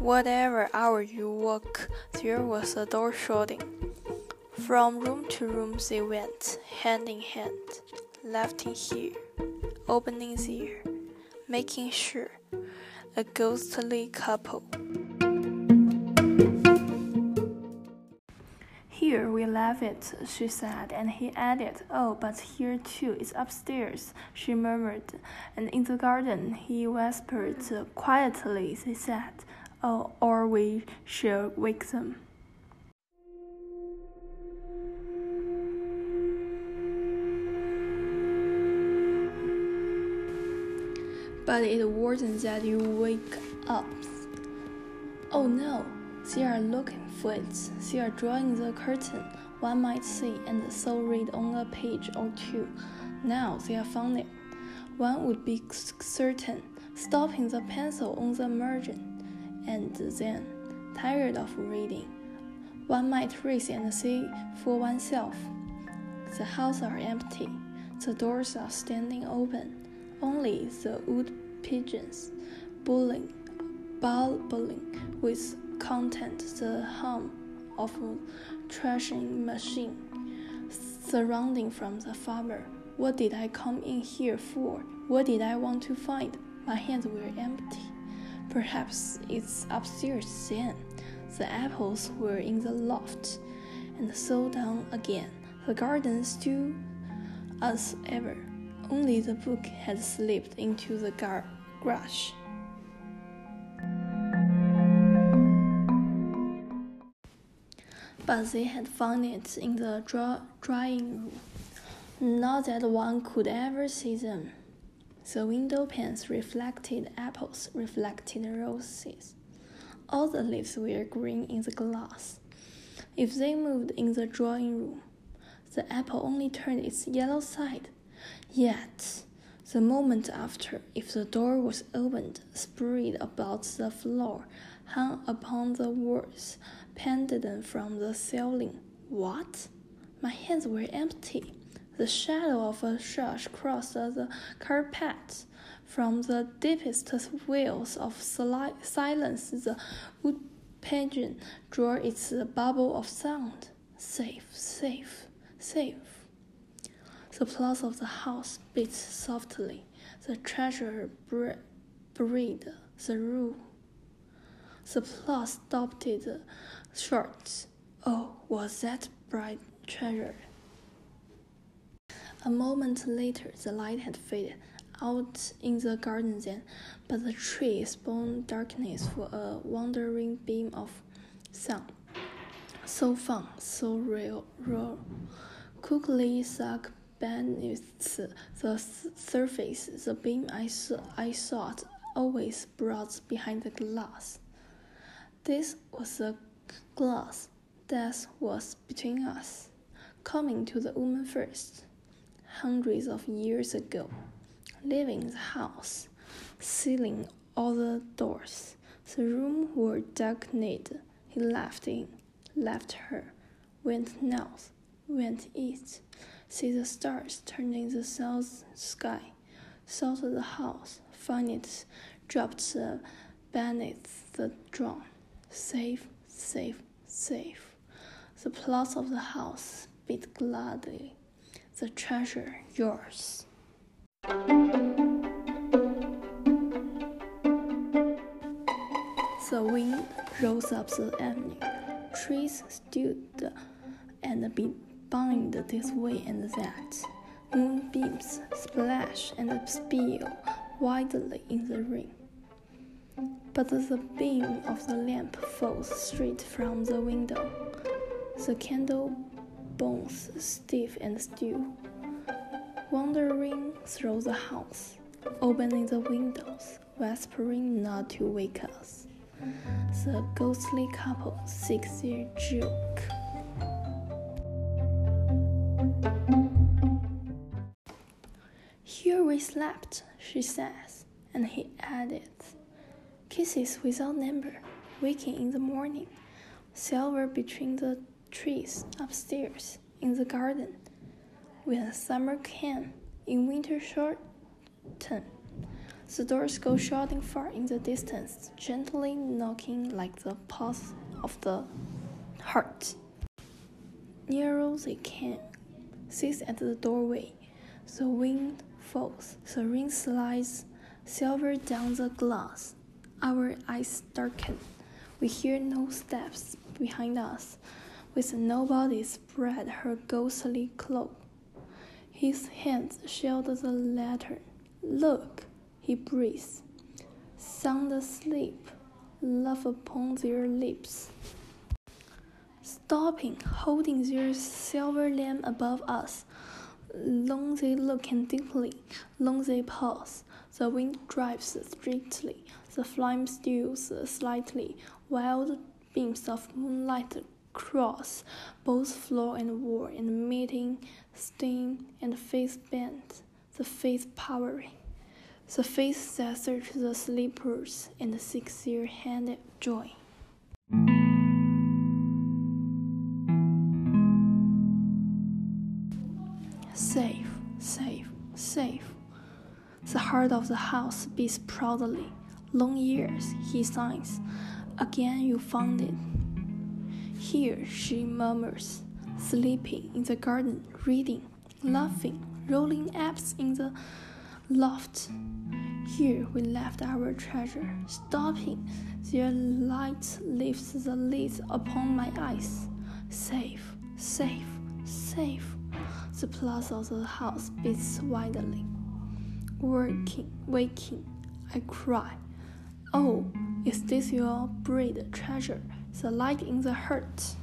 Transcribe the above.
Whatever hour you woke, there was a door shutting. From room to room they went, hand in hand, lifting here, opening there, making sure. A ghostly couple. Here we left it, she said, and he added, Oh, but here too, it's upstairs, she murmured. And in the garden, he whispered quietly, they said, Oh, or we shall wake them. But it wasn't that you wake up. Oh no, they are looking for it. They are drawing the curtain, one might see, and so read on a page or two. Now they are found it. One would be certain, stopping the pencil on the margin, and then, tired of reading, one might raise and see for oneself, The houses are empty, the doors are standing open, only the wood pigeons, bulling, bubbling with content, the hum of a threshing machine, surrounding from the farmer. What did I come in here for? What did I want to find? My hands were empty. Perhaps it's upstairs then. The apples were in the loft, and so down again. The garden still as ever. Only the book had slipped into the gar- garage. But they had found it in the draw- drawing room. Not that one could ever see them. The window panes reflected apples, reflected roses. All the leaves were green in the glass. If they moved in the drawing room, the apple only turned its yellow side. Yet, the moment after, if the door was opened, spread about the floor, hung upon the walls, pendant from the ceiling. What? My hands were empty. The shadow of a thrush crossed the carpet. From the deepest wells of silence, the wood pigeon drew its bubble of sound. Safe, safe, safe. The pulse of the house beat softly. The treasure breathed the rule. The pulse stopped short. Oh, was that bright treasure? A moment later, the light had faded out in the garden then, but the tree spawned darkness for a wandering beam of sun. So fun, so real, real. Quickly sunk beneath the surface, the beam I, saw, I thought always brought behind the glass. This was the glass that was between us, coming to the woman first hundreds of years ago, leaving the house, sealing all the doors. The room where were darkened. He left in, left her, went north, went east, see the stars turning the south sky, sought the house, find it, dropped the beneath the drum. Safe, safe, safe. The plots of the house beat gladly the treasure yours. The wind rose up the avenue. Trees stood and be bound this way and that. Moonbeams splash and spill widely in the rain. But the beam of the lamp falls straight from the window. The candle bones stiff and still, wandering through the house, opening the windows, whispering not to wake us. The ghostly couple seeks their joke. Here we slept, she says, and he added, Kisses without number, waking in the morning, silver between the trees upstairs in the garden. When summer came, in winter shortened, The doors go shouting far in the distance, gently knocking like the pulse of the heart. Nearer they came, sits at the doorway. The wind falls, the rain slides silver down the glass. Our eyes darken. We hear no steps behind us. With nobody spread her ghostly cloak. His hands shield the letter. Look! he breathes. Sound asleep, love upon their lips. Stopping, holding their silver lamp above us. Long they look and deeply, long they pause. The wind drives strictly, the flame steals slightly, wild beams of moonlight cross both floor and wall, and meeting, sting and face bent, the face powering. The face that search the sleepers and the six year handed joy. Safe, safe, safe. The heart of the house beats proudly. Long years, he sighs. Again you found it. Here she murmurs, sleeping in the garden, reading, laughing, rolling apps in the loft. Here we left our treasure, stopping. Their light lifts the lids upon my eyes. Safe, safe, safe. The plaza of the house beats widely. Working, waking, I cry. Oh, is this your buried treasure? The light in the heart.